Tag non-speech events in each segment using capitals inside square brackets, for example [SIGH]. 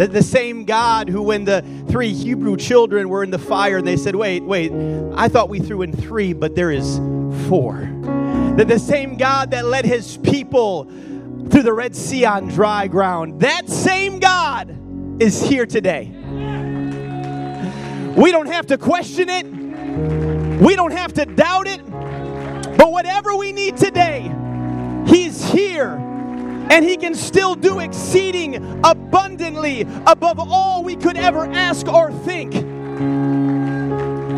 The, the same God who, when the three Hebrew children were in the fire, they said, Wait, wait, I thought we threw in three, but there is four. The, the same God that led his people through the Red Sea on dry ground, that same God is here today. We don't have to question it, we don't have to doubt it, but whatever we need today, He's here and He can still do exceeding abundantly above all we could ever ask or think.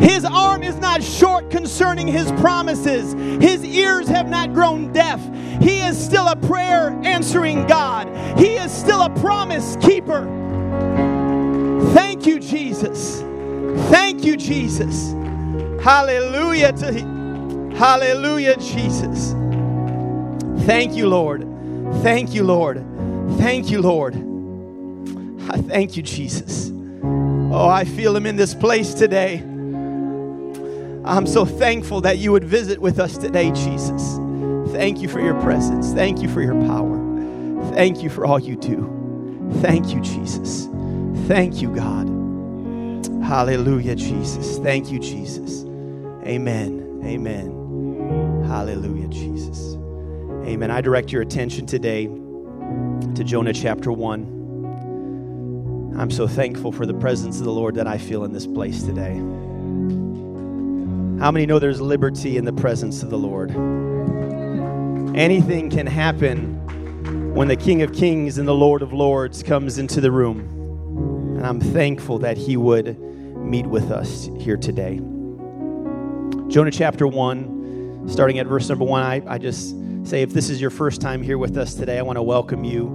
His arm is not short concerning His promises, His ears have not grown deaf. He is still a prayer answering God, He is still a promise keeper. Thank you, Jesus. Thank you, Jesus. Hallelujah to Hallelujah, Jesus. Thank you, Lord. Thank you, Lord. Thank you, Lord. I thank you, Jesus. Oh, I feel Him in this place today. I'm so thankful that you would visit with us today, Jesus. Thank you for your presence. Thank you for your power. Thank you for all you do. Thank you, Jesus. Thank you, God. Hallelujah, Jesus. Thank you, Jesus. Amen. Amen. Hallelujah, Jesus. Amen. I direct your attention today to Jonah chapter 1. I'm so thankful for the presence of the Lord that I feel in this place today. How many know there's liberty in the presence of the Lord? Anything can happen when the King of Kings and the Lord of Lords comes into the room. And I'm thankful that he would meet with us here today. Jonah chapter 1, starting at verse number 1, I, I just say if this is your first time here with us today, I want to welcome you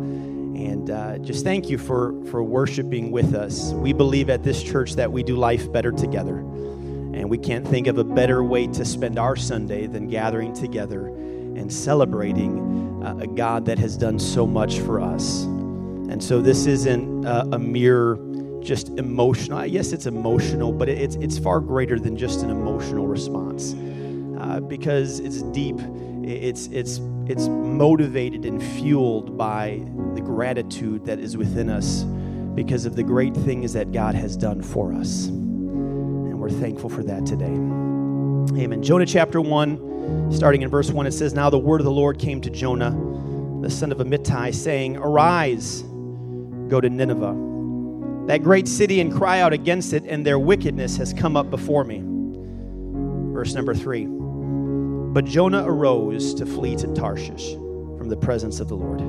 and uh, just thank you for, for worshiping with us. We believe at this church that we do life better together. And we can't think of a better way to spend our Sunday than gathering together and celebrating uh, a God that has done so much for us. And so this isn't uh, a mere just emotional. Yes, it's emotional, but it's it's far greater than just an emotional response uh, because it's deep. It's it's it's motivated and fueled by the gratitude that is within us because of the great things that God has done for us And we're thankful for that today. Amen. Jonah chapter 1, starting in verse 1, it says, Now the word of the Lord came to Jonah, the son of Amittai, saying, Arise, go to Nineveh, that great city, and cry out against it, and their wickedness has come up before me. Verse number 3. But Jonah arose to flee to Tarshish from the presence of the Lord.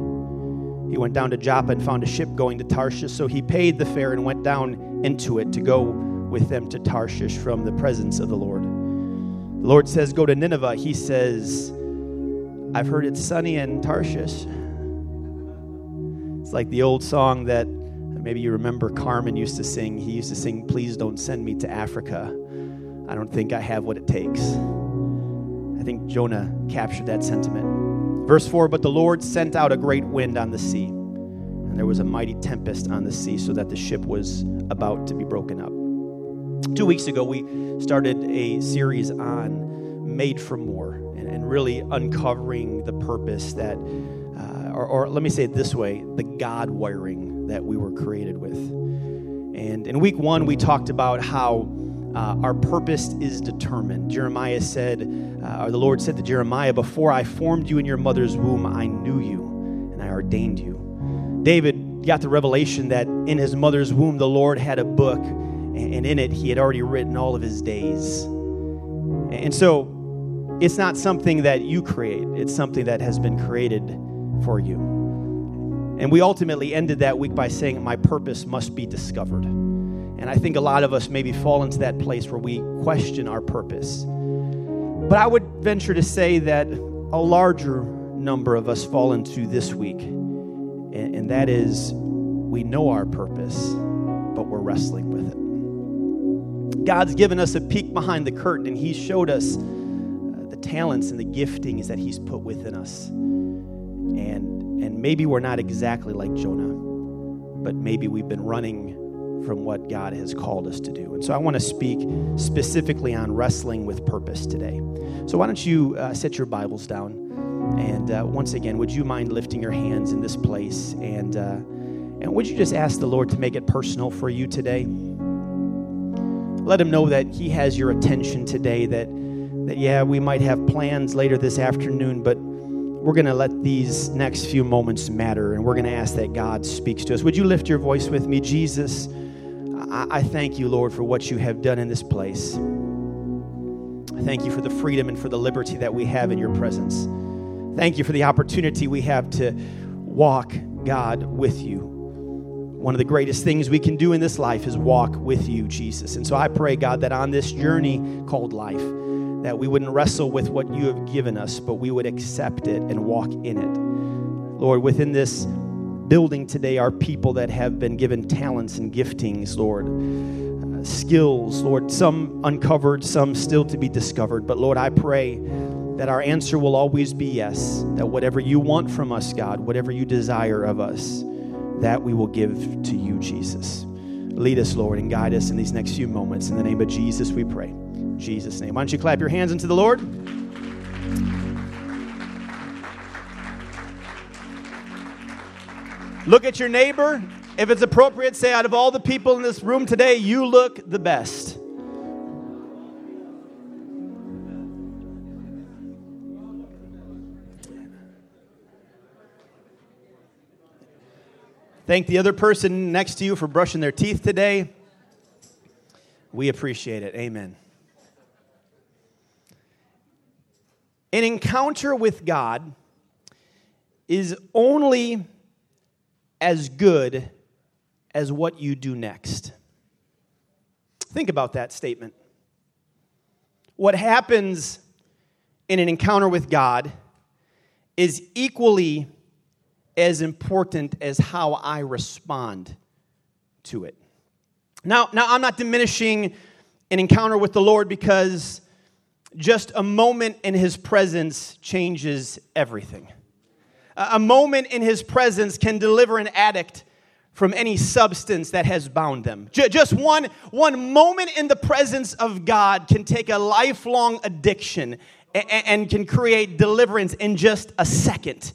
He went down to Joppa and found a ship going to Tarshish, so he paid the fare and went down into it to go with them to Tarshish from the presence of the Lord. The Lord says, Go to Nineveh. He says, I've heard it's sunny in Tarshish. It's like the old song that maybe you remember Carmen used to sing. He used to sing, Please don't send me to Africa. I don't think I have what it takes. I think Jonah captured that sentiment. Verse 4 But the Lord sent out a great wind on the sea, and there was a mighty tempest on the sea, so that the ship was about to be broken up. Two weeks ago, we started a series on Made for More and, and really uncovering the purpose that, uh, or, or, let me say it this way the God wiring that we were created with. And in week one, we talked about how uh, our purpose is determined. Jeremiah said, uh, or the Lord said to Jeremiah, Before I formed you in your mother's womb, I knew you and I ordained you. David got the revelation that in his mother's womb, the Lord had a book and in it he had already written all of his days. And so it's not something that you create, it's something that has been created for you. And we ultimately ended that week by saying, My purpose must be discovered. And I think a lot of us maybe fall into that place where we question our purpose. But I would venture to say that a larger number of us fall into this week, and, that is we know our purpose, but we're wrestling with it. God's given us a peek behind the curtain, and He showed us uh, the talents and the giftings that He's put within us. And, and maybe we're not exactly like Jonah, but maybe we've been running from what God has called us to do. And so I want to speak specifically on wrestling with purpose today. So why don't you uh, set your Bibles down? And uh, once again, would you mind lifting your hands in this place and, uh, And would you just ask the Lord to make it personal for you today? Let him know that he has your attention today, that, that yeah, we might have plans later this afternoon, but we're going to let these next few moments matter and we're going to ask that God speaks to us. Would you lift your voice with me? Jesus, I, I thank you, Lord, for what you have done in this place. I thank you for the freedom and for the liberty that we have in your presence. Thank you for the opportunity we have to walk, God, with you. One of the greatest things we can do in this life is walk with you, Jesus. And so I pray, God, that on this journey called life, that we wouldn't wrestle with what you have given us, but we would accept it and walk in it. Lord, within this building today are people that have been given talents and giftings, Lord, uh, skills, Lord, some uncovered, some still to be discovered. But Lord, I pray that our answer will always be yes, that whatever you want from us, God, whatever you desire of us, that we will give to you, Jesus. Lead us, Lord, and guide us in these next few moments. In the name of Jesus, we pray. Jesus' name. Why don't you clap your hands into the Lord? Look at your neighbor. If it's appropriate, say, out of all the people in this room today, you look the best. Thank the other person next to you for brushing their teeth today. We appreciate it. Amen. An encounter with God is only as good as what you do next. Think about that statement. What happens in an encounter with God is equally as important as how I respond to it. Now, now I'm not diminishing an encounter with the Lord because just a moment in his presence changes everything. A moment in his presence can deliver an addict from any substance that has bound them. Just one, one moment in the presence of God can take a lifelong addiction and can create deliverance in just a second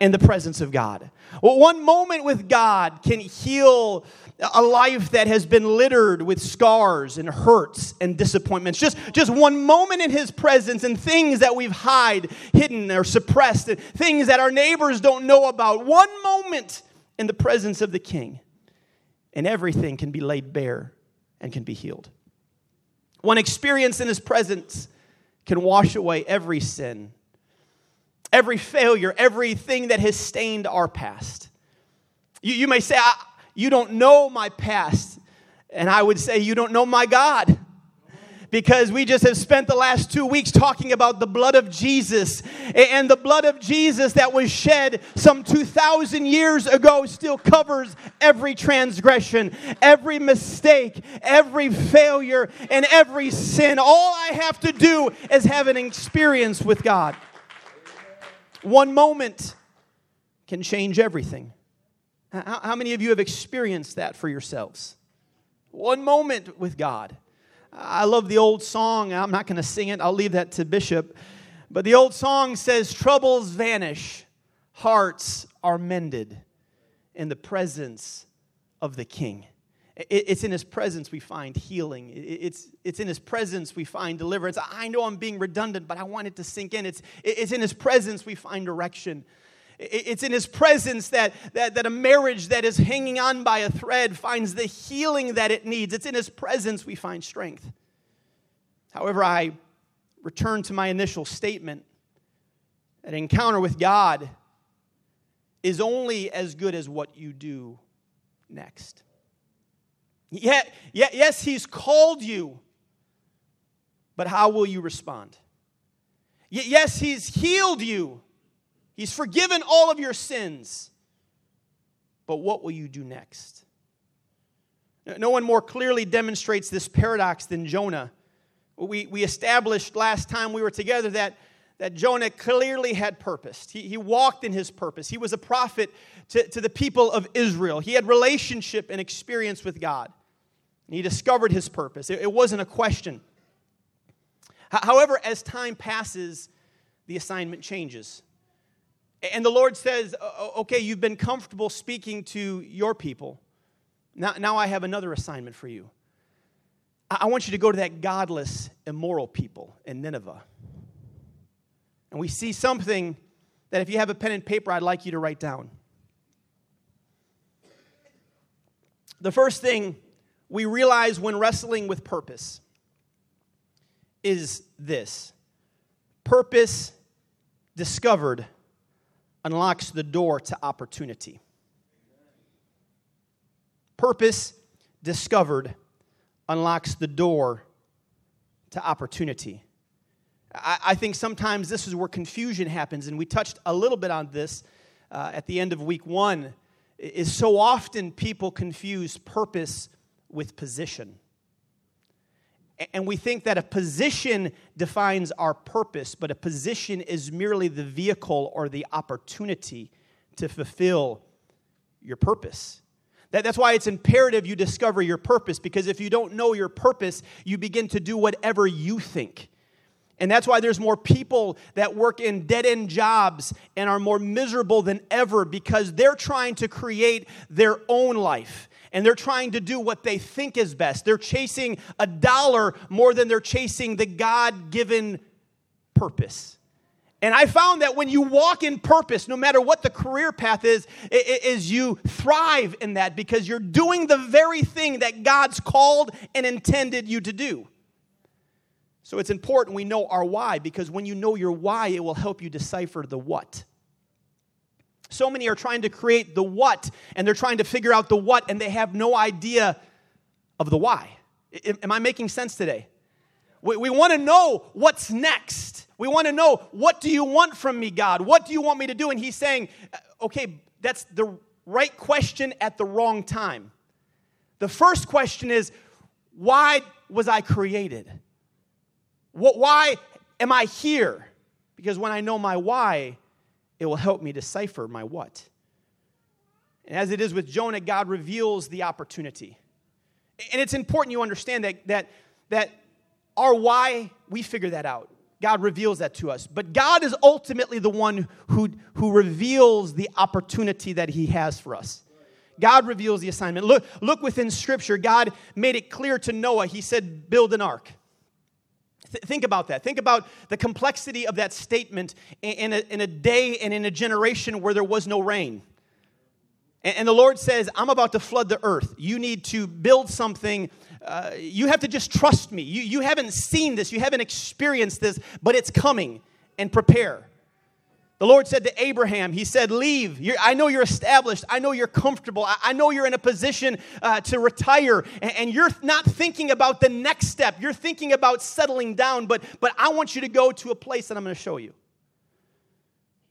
in the presence of God. Well, one moment with God can heal a life that has been littered with scars and hurts and disappointments. Just, just one moment in His presence and things that we've hide, hidden or suppressed, and things that our neighbors don't know about. One moment in the presence of the King, and everything can be laid bare and can be healed. One experience in His presence can wash away every sin, every failure, everything that has stained our past. You, you may say, you don't know my past. And I would say, You don't know my God. Because we just have spent the last two weeks talking about the blood of Jesus. And the blood of Jesus that was shed some 2,000 years ago still covers every transgression, every mistake, every failure, and every sin. All I have to do is have an experience with God. One moment can change everything. How, how many of you have experienced that for yourselves? One moment with God. I love the old song. I'm not going to sing it, I'll leave that to Bishop. But the old song says, Troubles vanish, hearts are mended in the presence of the King. It's in His presence we find healing. It's, it's in His presence we find deliverance. I know I'm being redundant, but I want it to sink in. It's, it's in His presence we find direction. It's in his presence that, that, that a marriage that is hanging on by a thread finds the healing that it needs. It's in his presence we find strength. However, I return to my initial statement an encounter with God is only as good as what you do next. Yet, yet, yes, he's called you, but how will you respond? Yes, he's healed you, He's forgiven all of your sins. But what will you do next? No one more clearly demonstrates this paradox than Jonah. We, we established last time we were together that, that Jonah clearly had purpose. He, he walked in his purpose. He was a prophet to, to the people of Israel. He had relationship and experience with God. And he discovered his purpose. It, it wasn't a question. However, as time passes, the assignment changes. And the Lord says, Okay, you've been comfortable speaking to your people. Now, now I have another assignment for you. I want you to go to that godless, immoral people in Nineveh. And we see something that if you have a pen and paper, I'd like you to write down. The first thing we realize when wrestling with purpose is this purpose discovered unlocks the door to opportunity. Purpose discovered unlocks the door to opportunity. I, I, think sometimes this is where confusion happens, and we touched a little bit on this uh, at the end of week one. Is so often people confuse purpose with position. And we think that a position defines our purpose, but a position is merely the vehicle or the opportunity to fulfill your purpose. That's why it's imperative you discover your purpose, because if you don't know your purpose, you begin to do whatever you think. And that's why there's more people that work in dead end jobs and are more miserable than ever because they're trying to create their own life and they're trying to do what they think is best. They're chasing a dollar more than they're chasing the God given purpose. And I found that when you walk in purpose, no matter what the career path is, is you thrive in that because you're doing the very thing that God's called and intended you to do. So it's important we know our why because when you know your why, it will help you decipher the what. So many are trying to create the what and they're trying to figure out the what and they have no idea of the why. Am I making sense today? We, we want to know what's next. We want to know what do you want from me, God? What do you want me to do? And he's saying, uh, okay, that's the right question at the wrong time. The first question is, why was I created? What, why am I here? Because when I know my why, it will help me decipher my what. And as it is with Jonah, God reveals the opportunity. And it's important you understand that, that, that our why, we figure that out. God reveals that to us. But God is ultimately the one who, who reveals the opportunity that He has for us. God reveals the assignment. Look, look within Scripture. God made it clear to Noah. He said, Build an ark. Th- think about that. Think about the complexity of that statement in a, in a day and in a generation where there was no rain. And, and the Lord says, I'm about to flood the earth. You need to build something. Uh, you have to just trust me. You, you haven't seen this, you haven't experienced this, but it's coming and prepare. The Lord said to Abraham, He said, Leave. You're, I know you're established. I know you're comfortable. I, I know you're in a position uh, to retire, and, and, you're not thinking about the next step. You're thinking about settling down, but, but I want you to go to a place that I'm going to show you.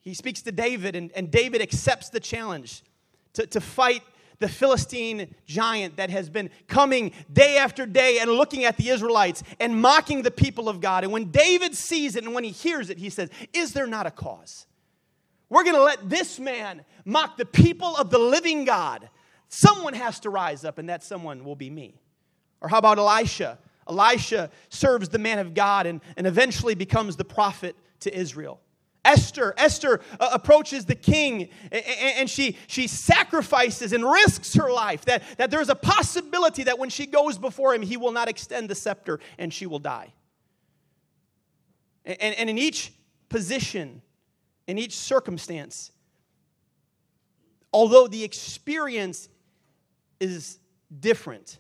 He speaks to David, and, and David accepts the challenge to, to fight the Philistine giant that has been coming day after day and looking at the Israelites and mocking the people of God. And when David sees it and when he hears it, he says, Is there not a cause? We're going to let this man mock the people of the living God. Someone has to rise up, and that someone will be me. Or how about Elisha? Elisha serves the man of God and, and eventually becomes the prophet to Israel. Esther, Esther uh, approaches the king and, and, she, she sacrifices and risks her life. That, that there's a possibility that when she goes before him, he will not extend the scepter and she will die. And, and in each position, in each circumstance. Although the experience is different,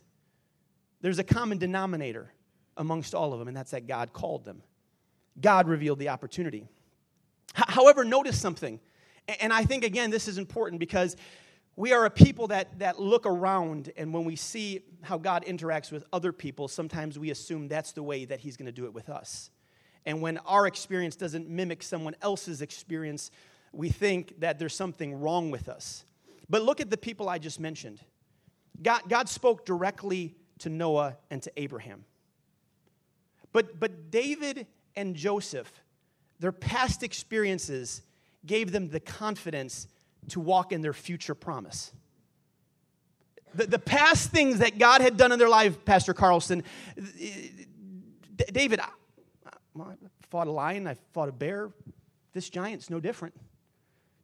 there's a common denominator amongst all of them, and that's that God called them. God revealed the opportunity. However, notice something, and I think again this is important because we are a people that, that look around, and when we see how God interacts with other people, sometimes we assume that's the way that He's going to do it with us. And when our experience doesn't mimic someone else's experience, we think that there's something wrong with us. But look at the people I just mentioned. God, God spoke directly to Noah and to Abraham. But, but David and Joseph, their past experiences gave them the confidence to walk in their future promise. The, the past things that God had done in their life, Pastor Carlson, David, I fought a lion, I fought a bear. This giant's no different.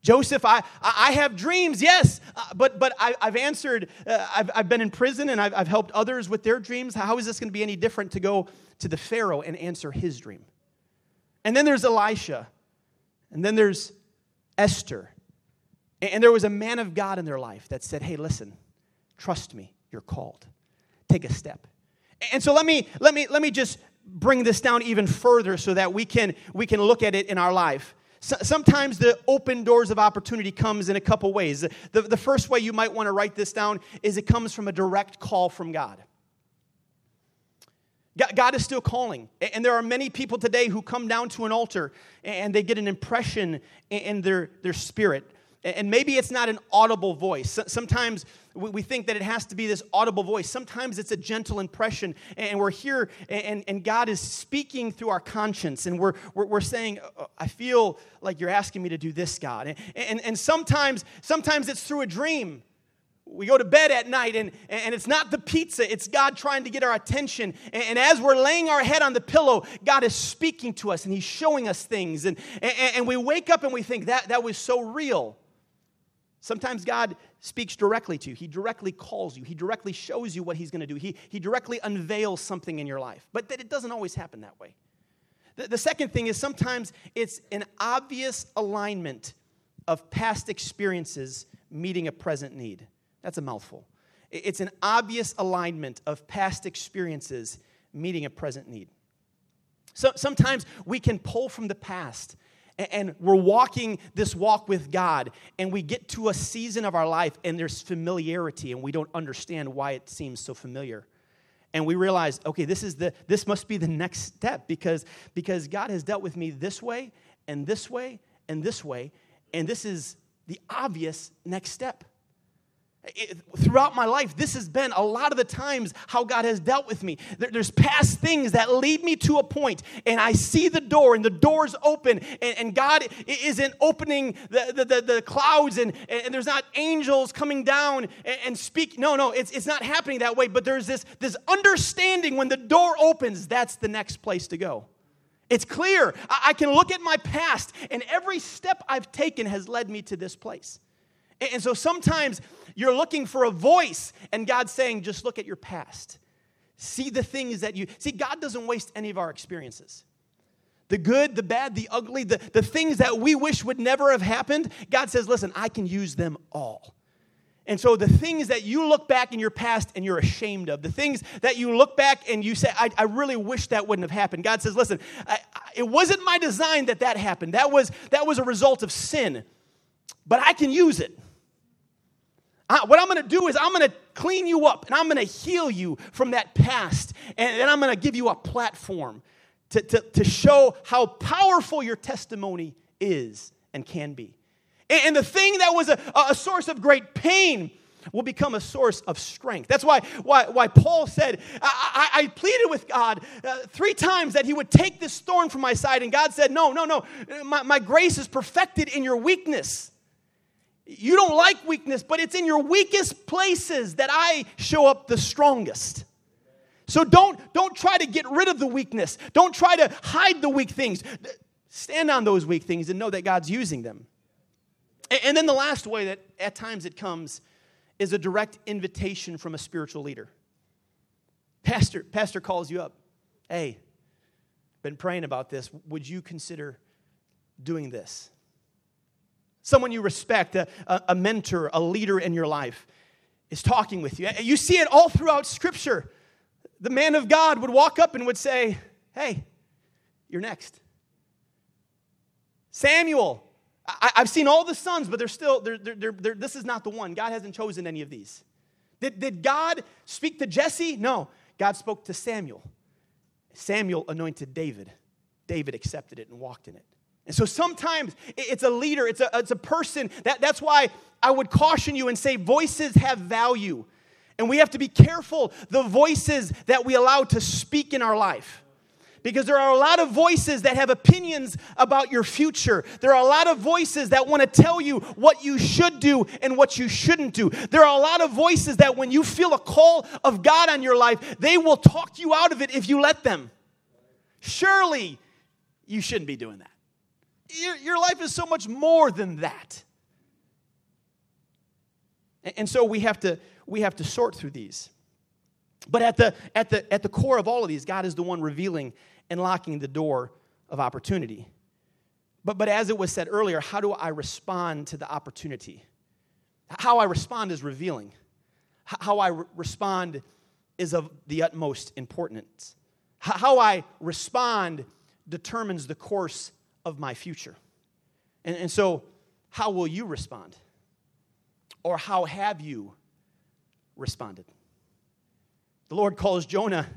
Joseph, I, I have dreams, yes, uh, but, but I, have answered, uh, I've, I've been in prison and I've, I've helped others with their dreams. How is this going to be any different to go to the Pharaoh and answer his dream? And then there's Elisha, and then there's Esther. And there was a man of God in their life that said, Hey, listen, trust me, you're called. Take a step. And so let me, let me, let me just bring this down even further so that we can, we can look at it in our life. So, sometimes the open doors of opportunity comes in a couple ways. The, the first way you might want to write this down is it comes from a direct call from God. God is still calling. And there are many people today who come down to an altar and they get an impression in their, their spirit and maybe it's not an audible voice. Sometimes we think that it has to be this audible voice. Sometimes it's a gentle impression, and we're here, and, God is speaking through our conscience, and we're, we're, saying, uh, I feel like you're asking me to do this, God. And, and, and sometimes, sometimes it's through a dream. We go to bed at night and, and it's not the pizza, it's God trying to get our attention. And, and, as we're laying our head on the pillow, God is speaking to us and He's showing us things. And, and, and we wake up and we think that that was so real. Sometimes God speaks directly to you. He directly calls you. He directly shows you what He's going to do. He, he directly unveils something in your life. But that it doesn't always happen that way. The, the second thing is sometimes it's an obvious alignment of past experiences meeting a present need. That's a mouthful. It's an obvious alignment of past experiences meeting a present need. So sometimes we can pull from the past and we're walking this walk with God, and we get to a season of our life, and there's familiarity, and we don't understand why it seems so familiar. And we realize, okay, this is the this must be the next step because because God has dealt with me this way and this way and this way, and this is the obvious next step it, throughout my life, this has been a lot of the times how God has dealt with me. There, there's past things that lead me to a point, and I see the door, and the door's open, and, and God isn't opening the, the, the, the clouds, and, and there's not angels coming down and, and speak. No, no, it's, it's not happening that way, but there's this, this understanding when the door opens, that's the next place to go. It's clear. I, I can look at my past, and every step I've taken has led me to this place. And so sometimes you're looking for a voice, and God's saying, just look at your past. See the things that you see, God doesn't waste any of our experiences. The good, the bad, the ugly, the, the things that we wish would never have happened, God says, listen, I can use them all. And so the things that you look back in your past and you're ashamed of, the things that you look back and you say, I, I really wish that wouldn't have happened. God says, listen, I, I, it wasn't my design that that happened. That was, that was a result of sin, but I can use it. I, what I'm going to do is I'm going to clean you up and I'm going to heal you from that past. And I'm going to give you a platform to, to, to show how powerful your testimony is and can be. And, and the thing that was a, a source of great pain will become a source of strength. That's why, why, why Paul said, I, I, I pleaded with God uh, three times that he would take this thorn from my side. And God said, No, no, no. My, my grace is perfected in your weakness. You don't like weakness, but it's in your weakest places that I show up the strongest. So don't, don't try to get rid of the weakness. Don't try to hide the weak things. Stand on those weak things and know that God's using them. And then the last way that at times it comes is a direct invitation from a spiritual leader. Pastor, pastor calls you up. Hey, been praying about this. Would you consider doing this? Someone you respect, a, a, mentor, a leader in your life, is talking with you. You see it all throughout Scripture. The man of God would walk up and would say, Hey, you're next. Samuel, I, have seen all the sons, but they're still, they're, they're, they're, this is not the one. God hasn't chosen any of these. Did, did God speak to Jesse? No. God spoke to Samuel. Samuel anointed David. David accepted it and walked in it. And so sometimes it's a leader, it's a, it's a person. That, that's why I would caution you and say voices have value. And we have to be careful the voices that we allow to speak in our life. Because there are a lot of voices that have opinions about your future. There are a lot of voices that want to tell you what you should do and what you shouldn't do. There are a lot of voices that when you feel a call of God on your life, they will talk you out of it if you let them. Surely you shouldn't be doing that your, your life is so much more than that. And so we have to, we have to sort through these. But at the, at, the, at the core of all of these, God is the one revealing and locking the door of opportunity. But, but as it was said earlier, how do I respond to the opportunity? How I respond is revealing. How I re- respond is of the utmost importance. How I respond determines the course of my future. And, and so, how will you respond? Or how have you responded? The Lord calls Jonah,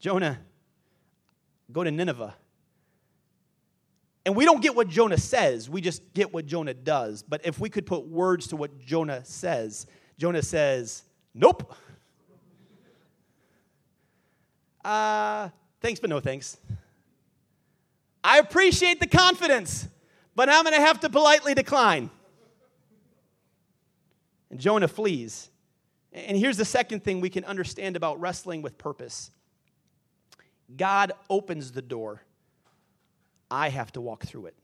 Jonah, go to Nineveh. And we don't get what Jonah says, we just get what Jonah does. But if we could put words to what Jonah says, Jonah says, Nope. Uh, thanks, but no thanks. I appreciate the confidence, but I'm going to have to politely decline. And Jonah flees. And here's the second thing we can understand about wrestling with purpose God opens the door, I have to walk through it.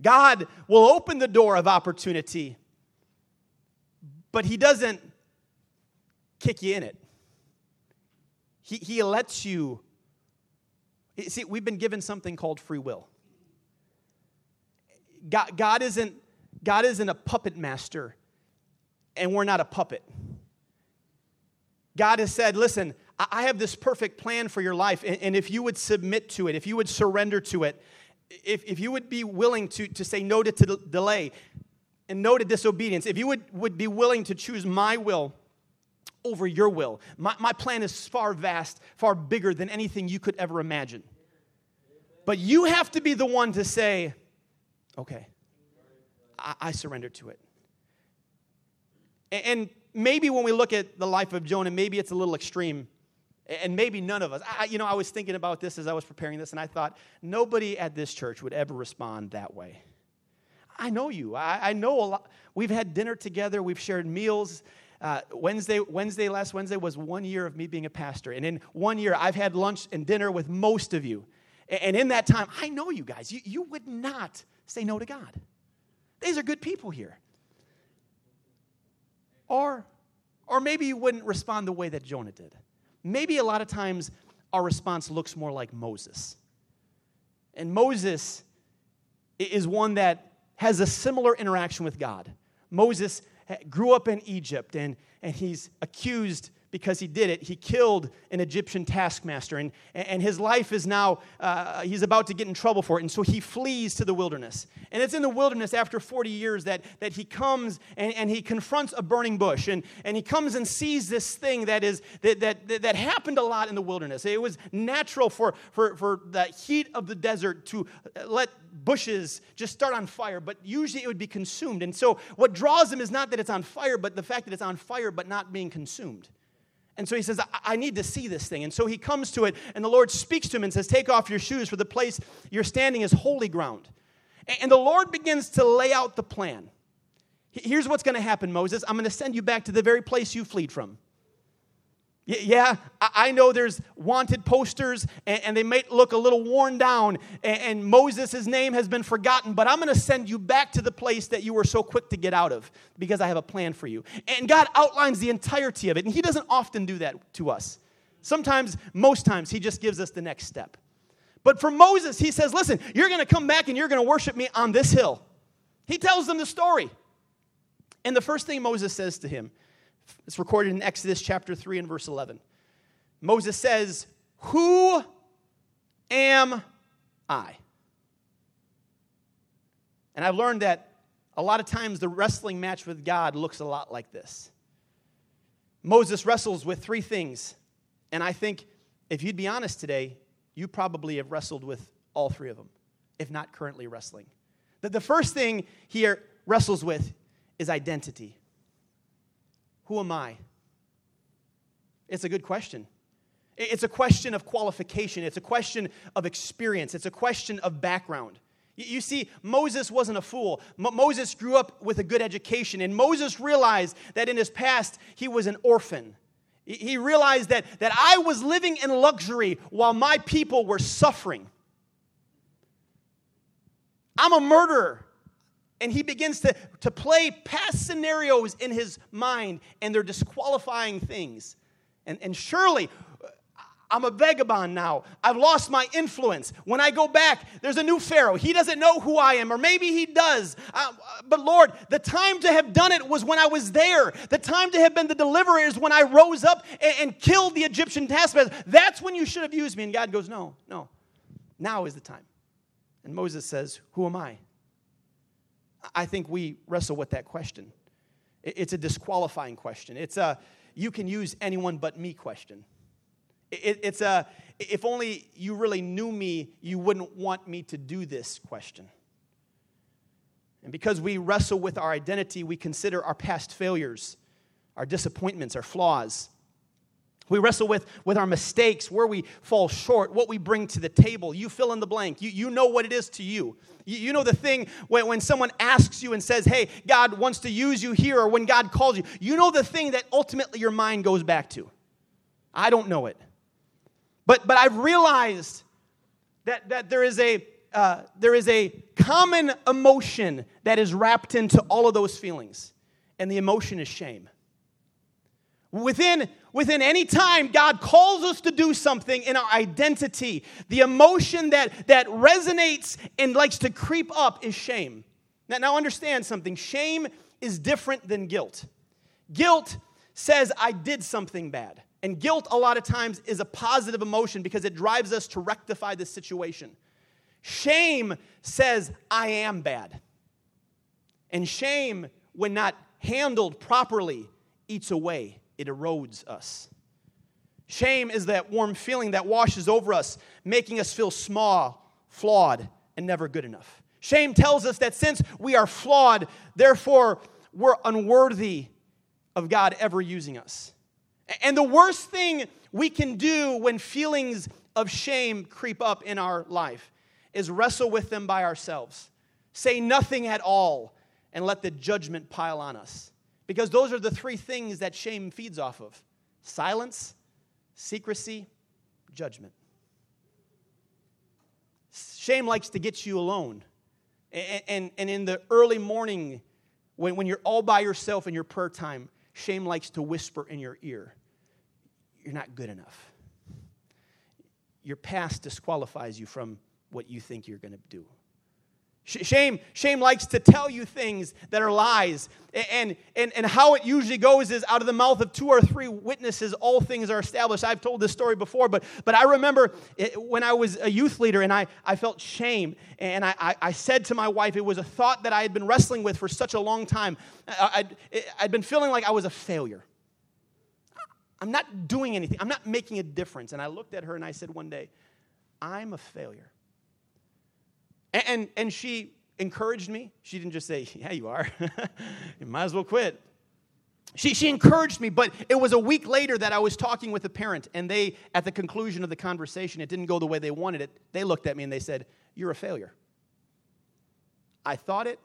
God will open the door of opportunity, but He doesn't kick you in it. He, he lets you. See, we've been given something called free will. God, God, isn't, God isn't a puppet master, and we're not a puppet. God has said, listen, I have this perfect plan for your life, and, and if you would submit to it, if you would surrender to it, if, if you would be willing to, to say no to, to delay and no to disobedience, if you would, would be willing to choose my will over your will. My, my plan is far vast, far bigger than anything you could ever imagine. But you have to be the one to say, okay, I, I surrender to it. And, and maybe when we look at the life of Jonah, maybe it's a little extreme and maybe none of us. I, you know, I was thinking about this as I was preparing this, and I thought nobody at this church would ever respond that way. I know you. I, I know a lot. We've had dinner together. We've shared meals. Uh, Wednesday, Wednesday, last Wednesday was one year of me being a pastor. And in one year, I've had lunch and dinner with most of you. And in that time, I know you guys. You, you would not say no to God. These are good people here. Or, or maybe you wouldn't respond the way that Jonah did. Maybe a lot of times our response looks more like Moses. And Moses is one that has a similar interaction with God. Moses grew up in Egypt and, and he's accused because he did it. He killed an Egyptian taskmaster, and, and his life is now, uh, he's about to get in trouble for it. And so he flees to the wilderness. And it's in the wilderness after 40 years that, that he comes and, and he confronts a burning bush. And, and he comes and sees this thing that, is, that, that, that happened a lot in the wilderness. It was natural for, for, for the heat of the desert to let bushes just start on fire, but usually it would be consumed. And so what draws him is not that it's on fire, but the fact that it's on fire but not being consumed. And so he says, I, I need to see this thing. And so he comes to it, and the Lord speaks to him and says, Take off your shoes, for the place you're standing is holy ground. And, and the Lord begins to lay out the plan. Here's what's going to happen, Moses. I'm going to send you back to the very place you fled from. Yeah, I know there's wanted posters and they might look a little worn down, and Moses' name has been forgotten, but I'm going to send you back to the place that you were so quick to get out of because I have a plan for you. And God outlines the entirety of it, and He doesn't often do that to us. Sometimes, most times, He just gives us the next step. But for Moses, He says, Listen, you're going to come back and you're going to worship me on this hill. He tells them the story. And the first thing Moses says to him, it's recorded in Exodus chapter 3 and verse 11. Moses says, Who am I? And I've learned that a lot of times the wrestling match with God looks a lot like this. Moses wrestles with three things. And I think if you'd be honest today, you probably have wrestled with all three of them, if not currently wrestling. The, the first thing he wrestles with is identity. Who am I? It's a good question. It's a question of qualification, it's a question of experience, it's a question of background. You see, Moses wasn't a fool. Moses grew up with a good education, and Moses realized that in his past he was an orphan. He realized that, that I was living in luxury while my people were suffering. I'm a murderer. And he begins to, to play past scenarios in his mind, and they're disqualifying things. And, and surely, I'm a vagabond now. I've lost my influence. When I go back, there's a new Pharaoh. He doesn't know who I am, or maybe he does. Uh, but Lord, the time to have done it was when I was there. The time to have been the deliverer is when I rose up and, and killed the Egyptian taskmaster. That's when you should have used me. And God goes, No, no. Now is the time. And Moses says, Who am I? I think we wrestle with that question. It's a disqualifying question. It's a you can use anyone but me question. It's a, if only you really knew me, you wouldn't want me to do this question. And because we wrestle with our identity, we consider our past failures, our disappointments, our flaws. We wrestle with, with our mistakes, where we fall short, what we bring to the table. You fill in the blank. You, you know what it is to you. You, you know the thing when, when someone asks you and says, Hey, God wants to use you here, or when God calls you, you know the thing that ultimately your mind goes back to. I don't know it. But, but I've realized that, that there, is a, uh, there is a common emotion that is wrapped into all of those feelings, and the emotion is shame. Within, within any time God calls us to do something in our identity, the emotion that, that resonates and likes to creep up is shame. Now, now understand something shame is different than guilt. Guilt says, I did something bad. And guilt, a lot of times, is a positive emotion because it drives us to rectify the situation. Shame says, I am bad. And shame, when not handled properly, eats away, it erodes us. Shame is that warm feeling that washes over us, making us feel small, flawed, and never good enough. Shame tells us that since we are flawed, therefore we're unworthy of God ever using us. And the worst thing we can do when feelings of shame creep up in our life is wrestle with them by ourselves. Say nothing at all and let the judgment pile on us. Because those are the three things that shame feeds off of silence, secrecy, judgment. Shame likes to get you alone. And, and, and in the early morning, when, when you're all by yourself in your prayer time, shame likes to whisper in your ear you're not good enough. Your past disqualifies you from what you think you're going to do. Shame, shame likes to tell you things that are lies. And, and, and how it usually goes is out of the mouth of two or three witnesses, all things are established. I've told this story before, but, but I remember it, when I was a youth leader and I, I felt shame. And I, I, I, said to my wife, it was a thought that I had been wrestling with for such a long time. I, I'd, I'd been feeling like I was a failure. I'm not doing anything. I'm not making a difference. And I looked at her and I said one day, I'm a failure. And, and, she encouraged me. She didn't just say, Yeah, you are. [LAUGHS] you might as well quit. She, she encouraged me, but it was a week later that I was talking with a parent, and they, at the conclusion of the conversation, it didn't go the way they wanted it. They looked at me and they said, You're a failure. I thought it,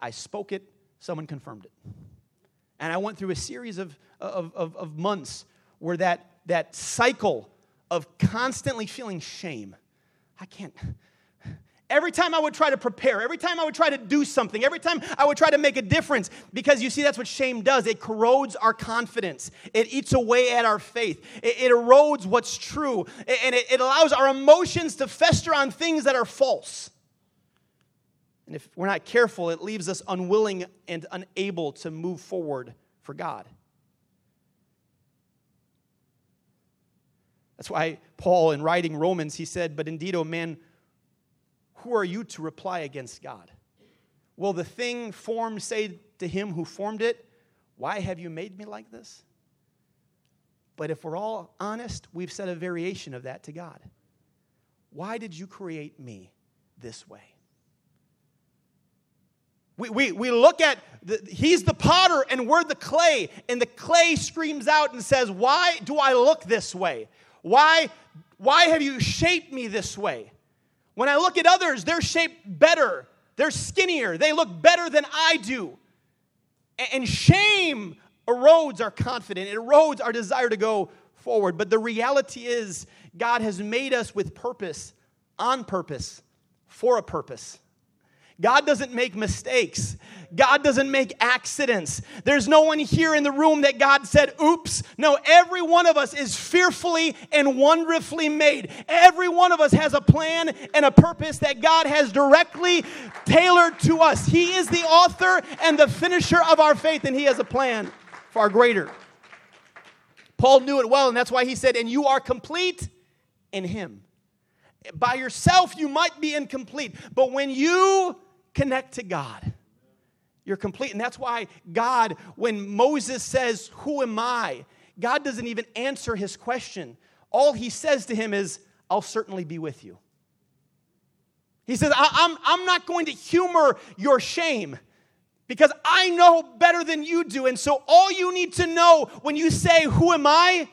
I spoke it, someone confirmed it. And I went through a series of, of, of, of months where that, that cycle of constantly feeling shame. I can't. Every time I would try to prepare, every time I would try to do something, every time I would try to make a difference, because you see, that's what shame does. It corrodes our confidence, it eats away at our faith, it, it erodes what's true, and it, it allows our emotions to fester on things that are false. And if we're not careful, it leaves us unwilling and unable to move forward for God. That's why Paul, in writing Romans, he said, But indeed, O man, who are you to reply against God? Will the thing formed say to him who formed it, Why have you made me like this? But if we're all honest, we've said a variation of that to God. Why did you create me this way? We, we, we look at, the, he's the potter and we're the clay, and the clay screams out and says, Why do I look this way? Why, why have you shaped me this way? When I look at others, they're shaped better, they're skinnier, they look better than I do. And shame erodes our confidence, it erodes our desire to go forward. But the reality is, God has made us with purpose, on purpose, for a purpose. God doesn't make mistakes. God doesn't make accidents. There's no one here in the room that God said, oops. No, every one of us is fearfully and wonderfully made. Every one of us has a plan and a purpose that God has directly tailored to us. He is the author and the finisher of our faith, and He has a plan far greater. Paul knew it well, and that's why he said, And you are complete in Him. By yourself, you might be incomplete, but when you connect to God, you're complete. And that's why God, when Moses says, Who am I? God doesn't even answer his question. All he says to him is, I'll certainly be with you. He says, I'm, I'm not going to humor your shame because I know better than you do. And so all you need to know when you say, Who am I?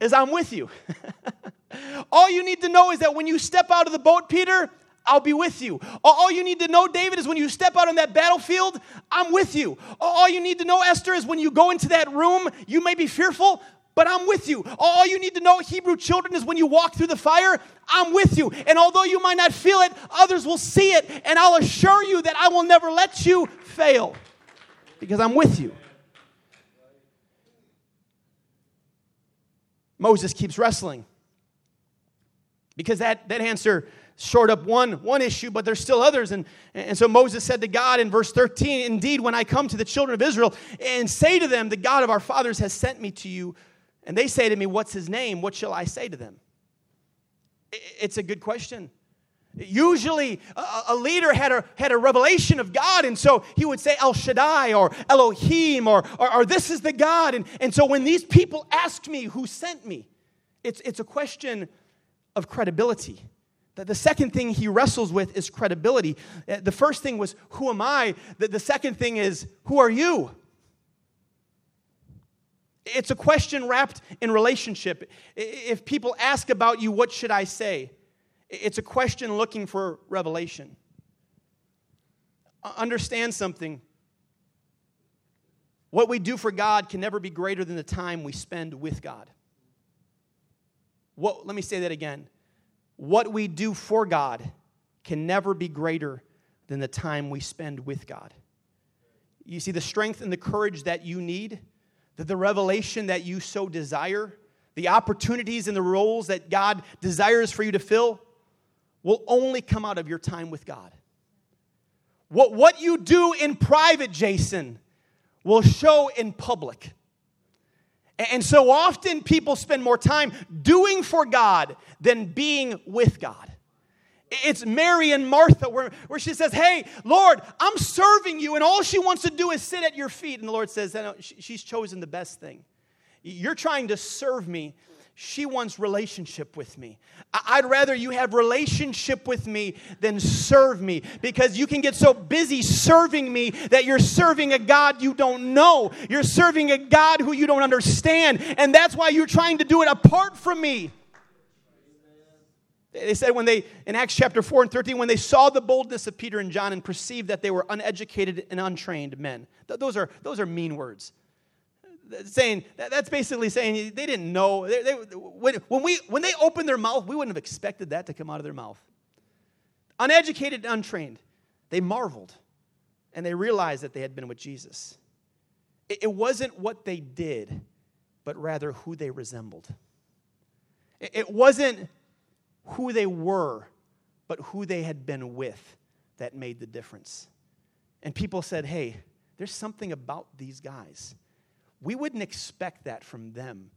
is I'm with you. [LAUGHS] all you need to know is that when you step out of the boat, Peter, I'll be with you. All you need to know, David, is when you step out on that battlefield, I'm with you. All you need to know, Esther, is when you go into that room, you may be fearful, but I'm with you. All you need to know, Hebrew children, is when you walk through the fire, I'm with you. And although you might not feel it, others will see it. And I'll assure you that I will never let you fail because I'm with you. Moses keeps wrestling because that, that answer shored up one, one issue, but there's still others. And, and so Moses said to God in verse 13, Indeed, when I come to the children of Israel and say to them, The God of our fathers has sent me to you, and they say to me, What's his name? What shall I say to them? It's a good question. Usually, a, leader had a, had a revelation of God, and so he would say El Shaddai or Elohim or, or, or this is the God. And, and so when these people ask me who sent me, it's, it's a question of credibility. The second thing he wrestles with is credibility. Uh, the first thing was, Who am I? The second thing is, Who are you? It's a question wrapped in relationship. If people ask about you, what should I say? It's a question looking for revelation. Understand something. What we do for God can never be greater than the time we spend with God. What, let me say that again what we do for God can never be greater than the time we spend with God. You see, the strength and the courage that you need, that the revelation that you so desire, the opportunities and the roles that God desires for you to fill will only come out of your time with God. What, what you do in private, Jason, will show in public. And so often people spend more time doing for God than being with God. It's Mary and Martha where, where she says, Hey, Lord, I'm serving you. And all she wants to do is sit at your feet. And the Lord says, She's chosen the best thing. You're trying to serve me she wants relationship with me. I'd rather you have relationship with me than serve me because you can get so busy serving me that you're serving a God you don't know. You're serving a God who you don't understand. And that's why you're trying to do it apart from me. They said when they, in Acts chapter 4 and 13, when they saw the boldness of Peter and John and perceived that they were uneducated and untrained men. Those are, those are mean words saying that's basically saying they didn't know. They, they, when, when, we, when they opened their mouth, we wouldn't have expected that to come out of their mouth. Uneducated untrained, they marveled and they realized that they had been with Jesus. It, it wasn't what they did, but rather who they resembled. It, it wasn't who they were, but who they had been with that made the difference. And people said, hey, there's something about these guys we wouldn't expect that from them.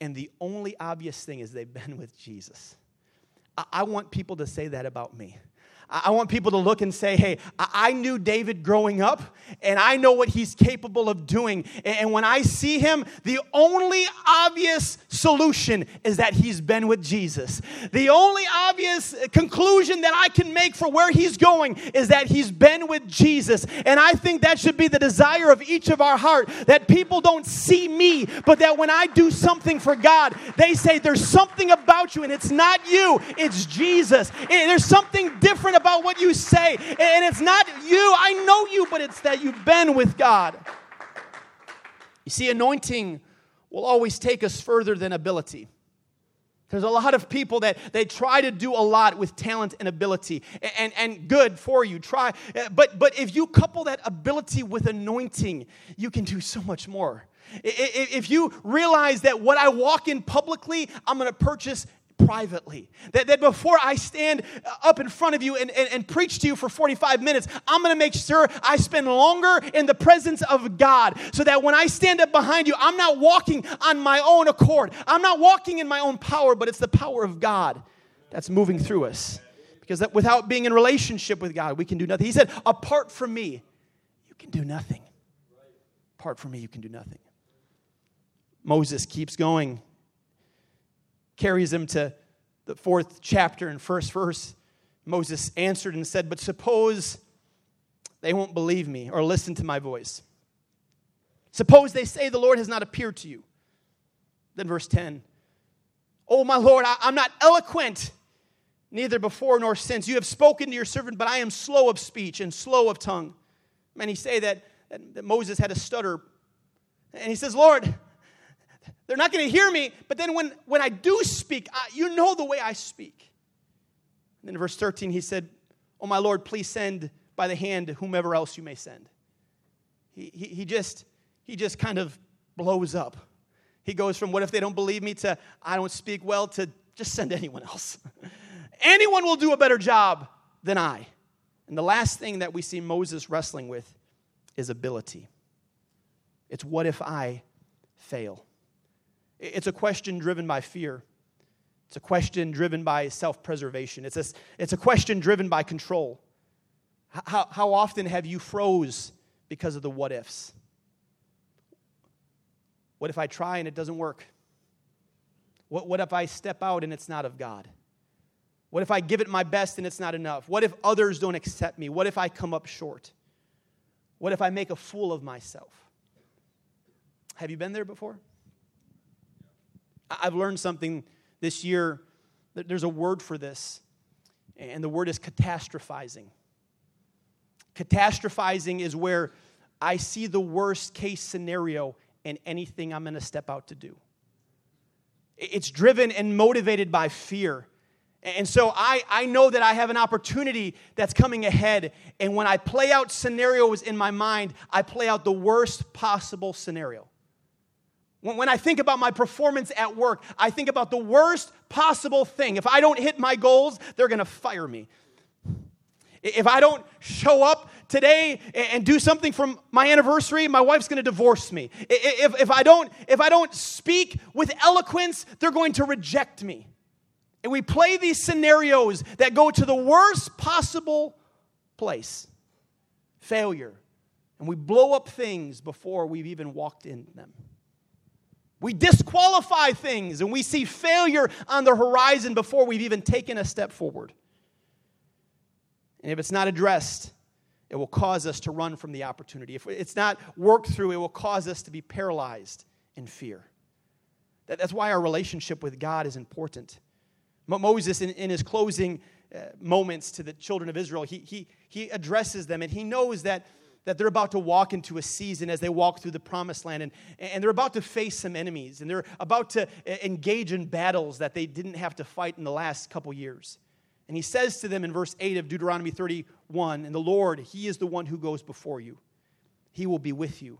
And the only obvious thing is they've [LAUGHS] been with Jesus. I, I want people to say that about me. I want people to look and say, hey, I knew David growing up, and I know what he's capable of doing. And when I see him, the only obvious solution is that he's been with Jesus. The only obvious conclusion that I can make for where he's going is that he's been with Jesus. And I think that should be the desire of each of our heart that people don't see me, but that when I do something for God, they say, there's something about you, and it's not you, it's Jesus. There's something different about what you say. And it's not you, I know you, but it's that you've been with God. You see, anointing will always take us further than ability. There's a lot of people that they try to do a lot with talent and ability, and, and, good for you. Try, eh, but but if you couple that ability with anointing, you can do so much more. If you realize that what I walk in publicly, I'm going to purchase privately. That, that before I stand up in front of you and, and, and preach to you for 45 minutes, I'm going to make sure I spend longer in the presence of God so that when I stand up behind you, I'm not walking on my own accord. I'm not walking in my own power, but it's the power of God that's moving through us. Because that without being in relationship with God, we can do nothing. He said, apart from me, you can do nothing. Apart from me, you can do nothing. Moses keeps going carries him to the fourth chapter and first verse. Moses answered and said, But suppose they won't believe me or listen to my voice. Suppose they say the Lord has not appeared to you. Then verse 10 Oh, my Lord, I, am not eloquent, neither before nor since. You have spoken to your servant, but I am slow of speech and slow of tongue. Many say that, that, that Moses had a stutter. And he says, Lord, they're not going to hear me, but then when, when I do speak, I, you know the way I speak. And then in verse 13, he said, Oh, my Lord, please send by the hand whomever else you may send. He, he, he, just, he just kind of blows up. He goes from, What if they don't believe me, to, I don't speak well, to just send anyone else. [LAUGHS] anyone will do a better job than I. And the last thing that we see Moses wrestling with is ability. It's what if I fail? It's a question driven by fear. It's a question driven by self preservation. It's a, it's a question driven by control. How, how often have you froze because of the what ifs? What if I try and it doesn't work? What, what if I step out and it's not of God? What if I give it my best and it's not enough? What if others don't accept me? What if I come up short? What if I make a fool of myself? Have you been there before? I've learned something this year. There's a word for this, and the word is catastrophizing. Catastrophizing is where I see the worst case scenario in anything I'm going to step out to do. It's driven and motivated by fear. And so I, I know that I have an opportunity that's coming ahead. And when I play out scenarios in my mind, I play out the worst possible scenario. When I think about my performance at work, I think about the worst possible thing. If I don't hit my goals, they're gonna fire me. If I don't show up today and do something from my anniversary, my wife's gonna divorce me. If, if, I don't, if I don't speak with eloquence, they're going to reject me. And we play these scenarios that go to the worst possible place failure. And we blow up things before we've even walked in them. We disqualify things and we see failure on the horizon before we've even taken a step forward. And if it's not addressed, it will cause us to run from the opportunity. If it's not worked through, it will cause us to be paralyzed in fear. That's why our relationship with God is important. Moses, in, in his closing uh, moments to the children of Israel, he, he, he addresses them and he knows that that they're about to walk into a season as they walk through the promised land and, and they're about to face some enemies and they're about to engage in battles that they didn't have to fight in the last couple years. And he says to them in verse 8 of deuteronomy 31 and the lord he is the one who goes before you. He will be with you.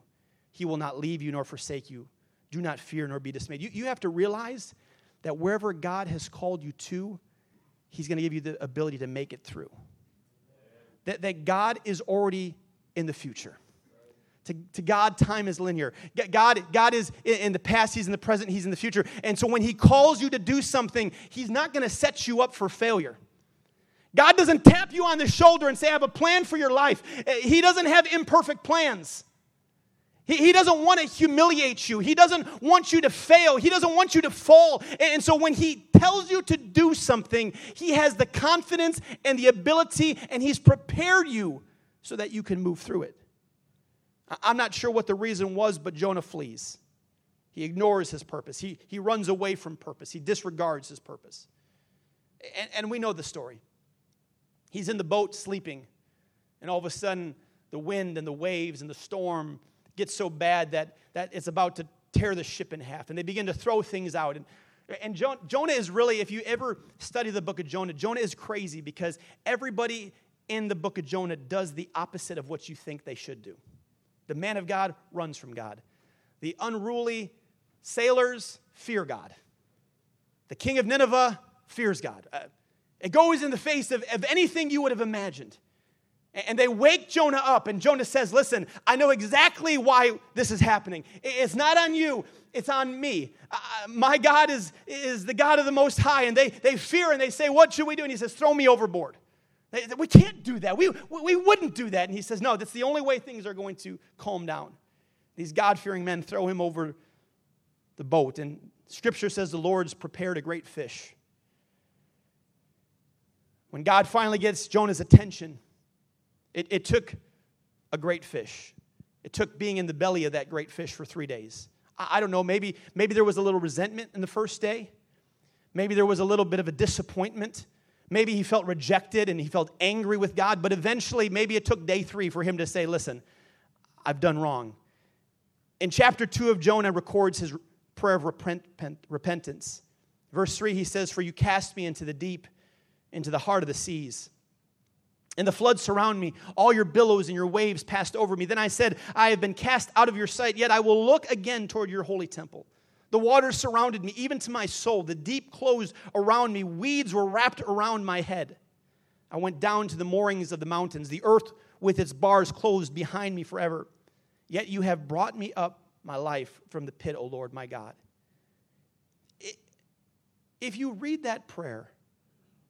He will not leave you nor forsake you. Do not fear nor be dismayed. You, you have to realize that wherever god has called you to he's going to give you the ability to make it through. That, that god is already in the future. To, to, God, time is linear. God, God is in the past, He's in the present, He's in the future. And so when He calls you to do something, He's not going to set you up for failure. God doesn't tap you on the shoulder and say, I have a plan for your life. Eh, he doesn't have imperfect plans. He, he doesn't want to humiliate you. He doesn't want you to fail. He doesn't want you to fall. And so when He tells you to do something, He has the confidence and the ability, and He's prepared you so that you can move through it. I'm not sure what the reason was, but Jonah flees. He ignores his purpose. He, he runs away from purpose. He disregards his purpose. And, and we know the story. He's in the boat sleeping, and all of a sudden, the wind and the waves and the storm get so bad that, that it's about to tear the ship in half. And they begin to throw things out. And And Jonah is really, if you ever study the book of Jonah, Jonah is crazy because everybody in the book of Jonah does the opposite of what you think they should do. The man of God runs from God. The unruly sailors fear God. The king of Nineveh fears God. Uh, it goes in the face of, of anything you would have imagined. And they wake Jonah up, and Jonah says, Listen, I know exactly why this is happening. It's not on you, it's on me. Uh, my God is, is the God of the Most High, and they, they fear and they say, What should we do? And he says, Throw me overboard. We can't do that. We, we wouldn't do that. And he says, No, that's the only way things are going to calm down. These God fearing men throw him over the boat, and scripture says the Lord's prepared a great fish. When God finally gets Jonah's attention, it, it took a great fish. It took being in the belly of that great fish for three days. I, I don't know, maybe, maybe there was a little resentment in the first day. Maybe there was a little bit of a disappointment. Maybe he felt rejected and he felt angry with God, but eventually, maybe it took day three for him to say, Listen, I've done wrong. In chapter two of Jonah records his prayer of repent, repentance. Verse three, he says, For you cast me into the deep, into the heart of the seas. And the floods surround me. All your billows and your waves passed over me. Then I said, I have been cast out of your sight, yet I will look again toward your holy temple. The waters surrounded me, even to my soul. The deep closed around me. Weeds were wrapped around my head. I went down to the moorings of the mountains. The earth with its bars closed behind me forever. Yet you have brought me up my life from the pit, O Lord my God. If you read that prayer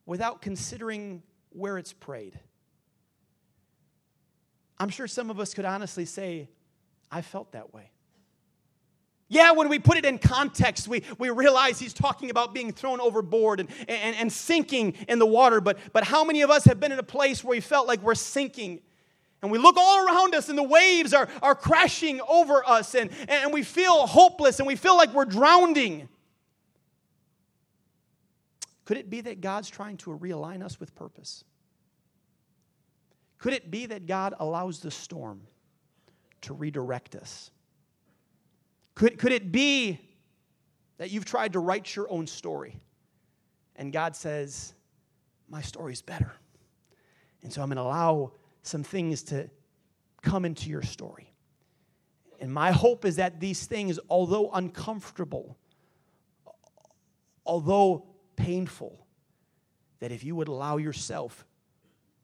without considering where it's prayed, I'm sure some of us could honestly say, I felt that way. Yeah, when we put it in context, we, we realize he's talking about being thrown overboard and, and, and sinking in the water. But, but how many of us have been in a place where we felt like we're sinking? And we look all around us and the waves are, are crashing over us and, and we feel hopeless and we feel like we're drowning. Could it be that God's trying to realign us with purpose? Could it be that God allows the storm to redirect us? Could, could it be that you've tried to write your own story and God says, My story's better? And so I'm going to allow some things to come into your story. And my hope is that these things, although uncomfortable, although painful, that if you would allow yourself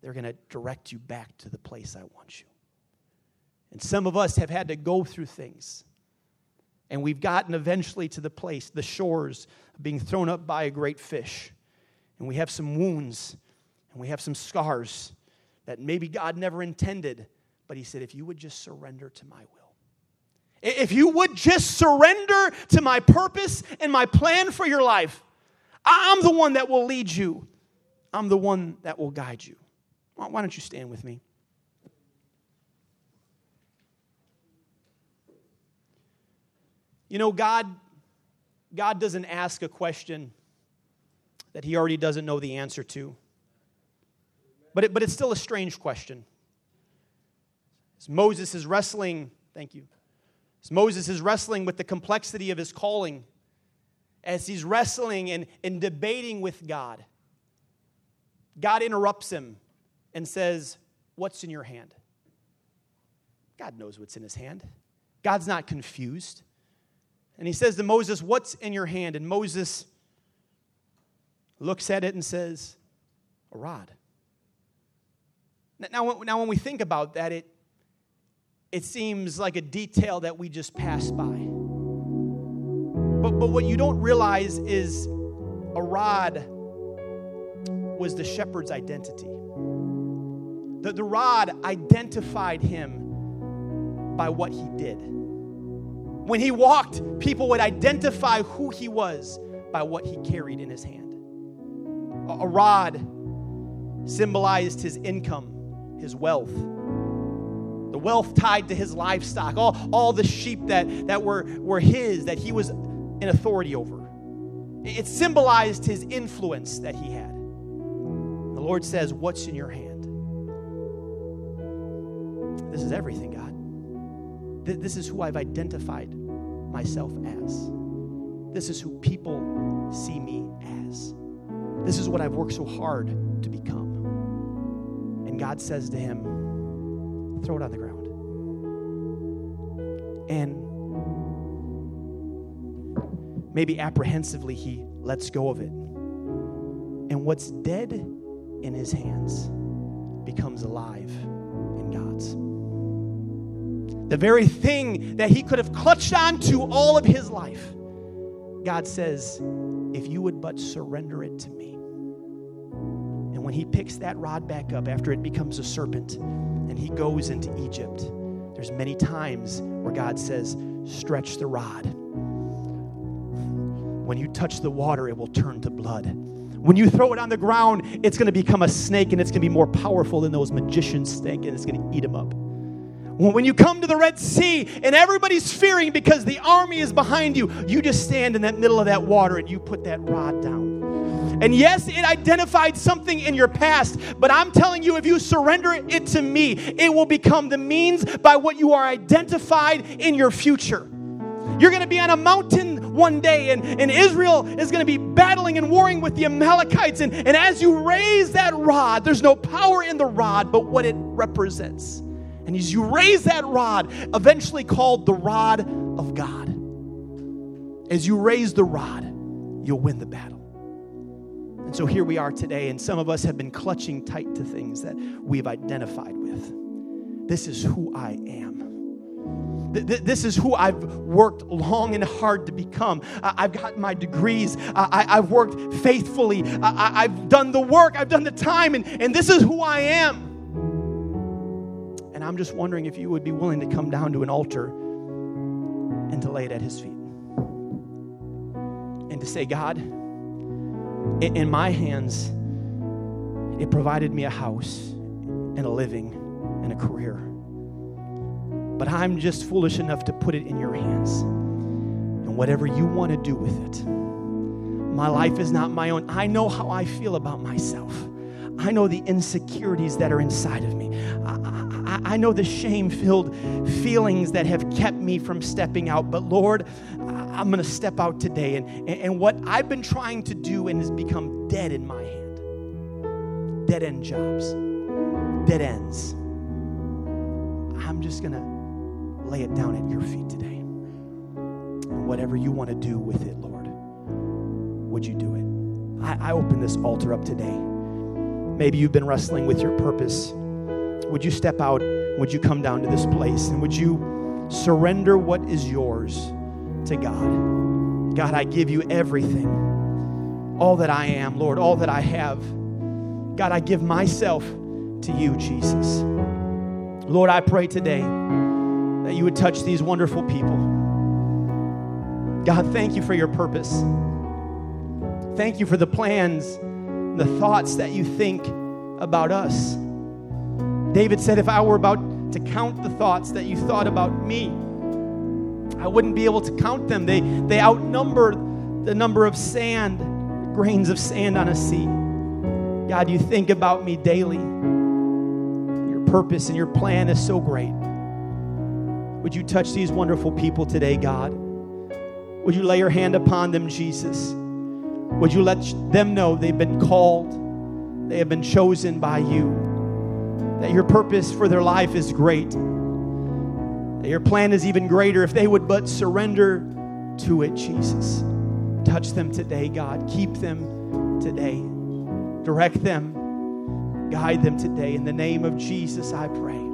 they're going to direct you back to the place I want you. And some of us have had to go through things. And we've gotten eventually to the place, the shores, being thrown up by a great fish. And we have some wounds and we have some scars that maybe God never intended. But He said, if you would just surrender to my will, if you would just surrender to my purpose and my plan for your life, I'm the one that will lead you, I'm the one that will guide you. Why don't you stand with me? You know, God, God doesn't ask a question that he already doesn't know the answer to. But, it, but it's still a strange question. As Moses is wrestling, thank you. As Moses is wrestling with the complexity of his calling, as he's wrestling and, and debating with God, God interrupts him and says, What's in your hand? God knows what's in his hand. God's not confused. And he says to Moses, What's in your hand? And Moses looks at it and says, A rod. Now, now when we think about that, it, it seems like a detail that we just pass by. But, but what you don't realize is a rod was the shepherd's identity. The, the rod identified him by what he did. When he walked, people would identify who he was by what he carried in his hand. A, rod symbolized his income, his wealth, the wealth tied to his livestock, all, all the sheep that, that were, were his, that he was in authority over. It symbolized his influence that he had. The Lord says, What's in your hand? This is everything, God. This is who I've identified myself as. This is who people see me as. This is what I've worked so hard to become. And God says to him, Throw it on the ground. And maybe apprehensively, he lets go of it. And what's dead in his hands becomes alive in God's. The very thing that he could have clutched onto all of his life, God says, if you would but surrender it to me. And when he picks that rod back up after it becomes a serpent and he goes into Egypt, there's many times where God says, stretch the rod. When you touch the water, it will turn to blood. When you throw it on the ground, it's going to become a snake and it's going to be more powerful than those magicians think and it's going to eat them up. When you come to the Red Sea and everybody's fearing because the army is behind you, you just stand in that middle of that water and you put that rod down. And yes, it identified something in your past, but I'm telling you, if you surrender it to me, it will become the means by what you are identified in your future. You're going to be on a mountain one day, and, and Israel is going to be battling and warring with the Amalekites. And, and as you raise that rod, there's no power in the rod, but what it represents. And as you raise that rod, eventually called the rod of God, as you raise the rod, you'll win the battle. And so here we are today, and some of us have been clutching tight to things that we've identified with. This is who I am. This is who I've worked long and hard to become. I've got my degrees. I've worked faithfully. I've done the work. I've done the time. And, and this is who I am. And I'm just wondering if you would be willing to come down to an altar and to lay it at his feet. And to say, God, in my hands, it provided me a house and a living and a career. But I'm just foolish enough to put it in your hands. And whatever you want to do with it. My life is not my own. I know how I feel about myself. I know the insecurities that are inside of me. I, I know the shame filled feelings that have kept me from stepping out. But Lord, I'm going to step out today. And, and, and what I've been trying to do and has become dead in my hand dead end jobs, dead ends. I'm just going to lay it down at your feet today. And whatever you want to do with it, Lord, would you do it? I, I open this altar up today. Maybe you've been wrestling with your purpose. Would you step out? Would you come down to this place? And would you surrender what is yours to God? God, I give you everything. All that I am, Lord, all that I have. God, I give myself to you, Jesus. Lord, I pray today that you would touch these wonderful people. God, thank you for your purpose. Thank you for the plans, the thoughts that you think about us. David said, If I were about to count the thoughts that you thought about me, I wouldn't be able to count them. They, they outnumber the number of sand, grains of sand on a sea. God, you think about me daily. Your purpose and your plan is so great. Would you touch these wonderful people today, God? Would you lay your hand upon them, Jesus? Would you let them know they've been called, they have been chosen by you, that your purpose for their life is great, that your plan is even greater if they would but surrender to it, Jesus. Touch them today, God. Keep them today. Direct them, guide them today. In the name of Jesus, I pray.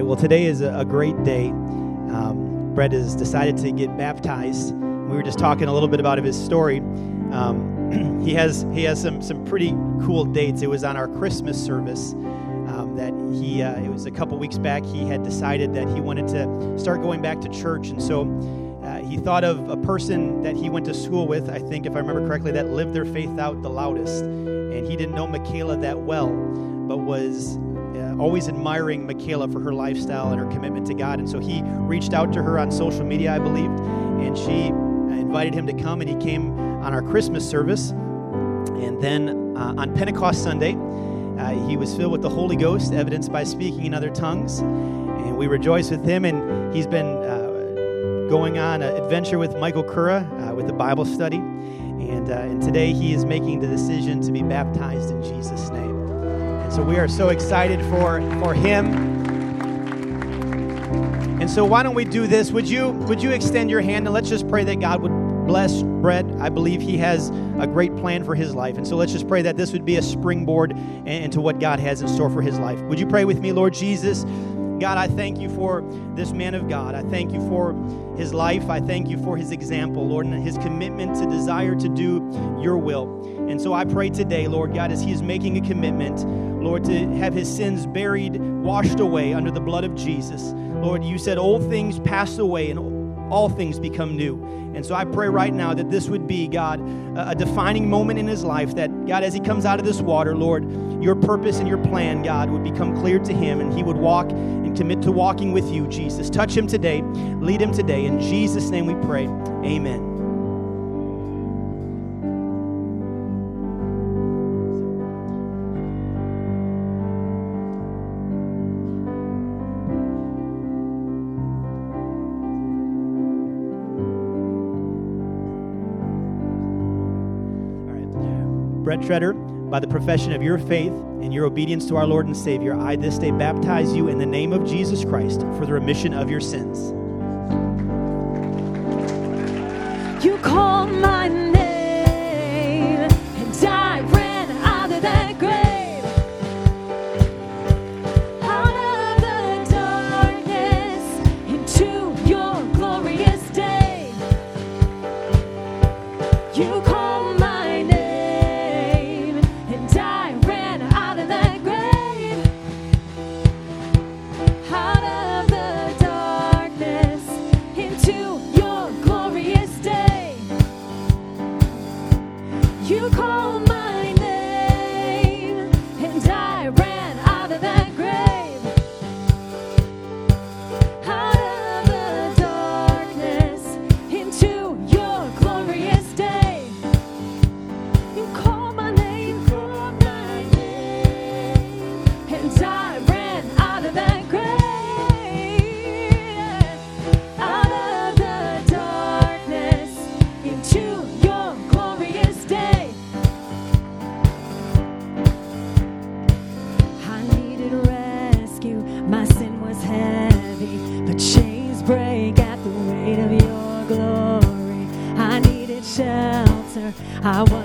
Right. Well, today is a, great day. Um, Brett has decided to get baptized. We were just talking a little bit about his story. Um, [CLEARS THROAT] he has he has some some pretty cool dates. It was on our Christmas service um, that he. Uh, it was a couple weeks back. He had decided that he wanted to start going back to church, and so uh, he thought of a person that he went to school with. I think, if I remember correctly, that lived their faith out the loudest. And he didn't know Michaela that well, but was uh, always admiring Michaela for her lifestyle and her commitment to God. And so he reached out to her on social media, I believed, and she invited him to come, and he came on our Christmas service. And then uh, on Pentecost Sunday, uh, he was filled with the Holy Ghost, evidenced by speaking in other tongues. And we rejoice with him, and he's been uh, going on an adventure with Michaela uh, with the Bible study. And, and today he is making the decision to be baptized in Jesus' name. So we are so excited for, for him. And so why don't we do this? Would you would you extend your hand and let's just pray that God would bless Brett. I believe he has a great plan for his life. And so let's just pray that this would be a springboard into what God has in store for his life. Would you pray with me, Lord Jesus? God, I thank you for this man of God. I thank you for his life. I thank you for his example, Lord, and his commitment to desire to do your will. And so I pray today, Lord God, as he is making a commitment, Lord, to have his sins buried, washed away under the blood of Jesus. Lord, you said old things pass away and all things become new. And so I pray right now that this would be, God, a defining moment in his life. That, God, as he comes out of this water, Lord, your purpose and your plan, God, would become clear to him and he would walk and commit to walking with you, Jesus. Touch him today, lead him today. In Jesus' name we pray. Amen. Treader, by the profession of your faith and your obedience to our Lord and Savior, I this day baptize you in the name of Jesus Christ for the remission of your sins. You call my name, I was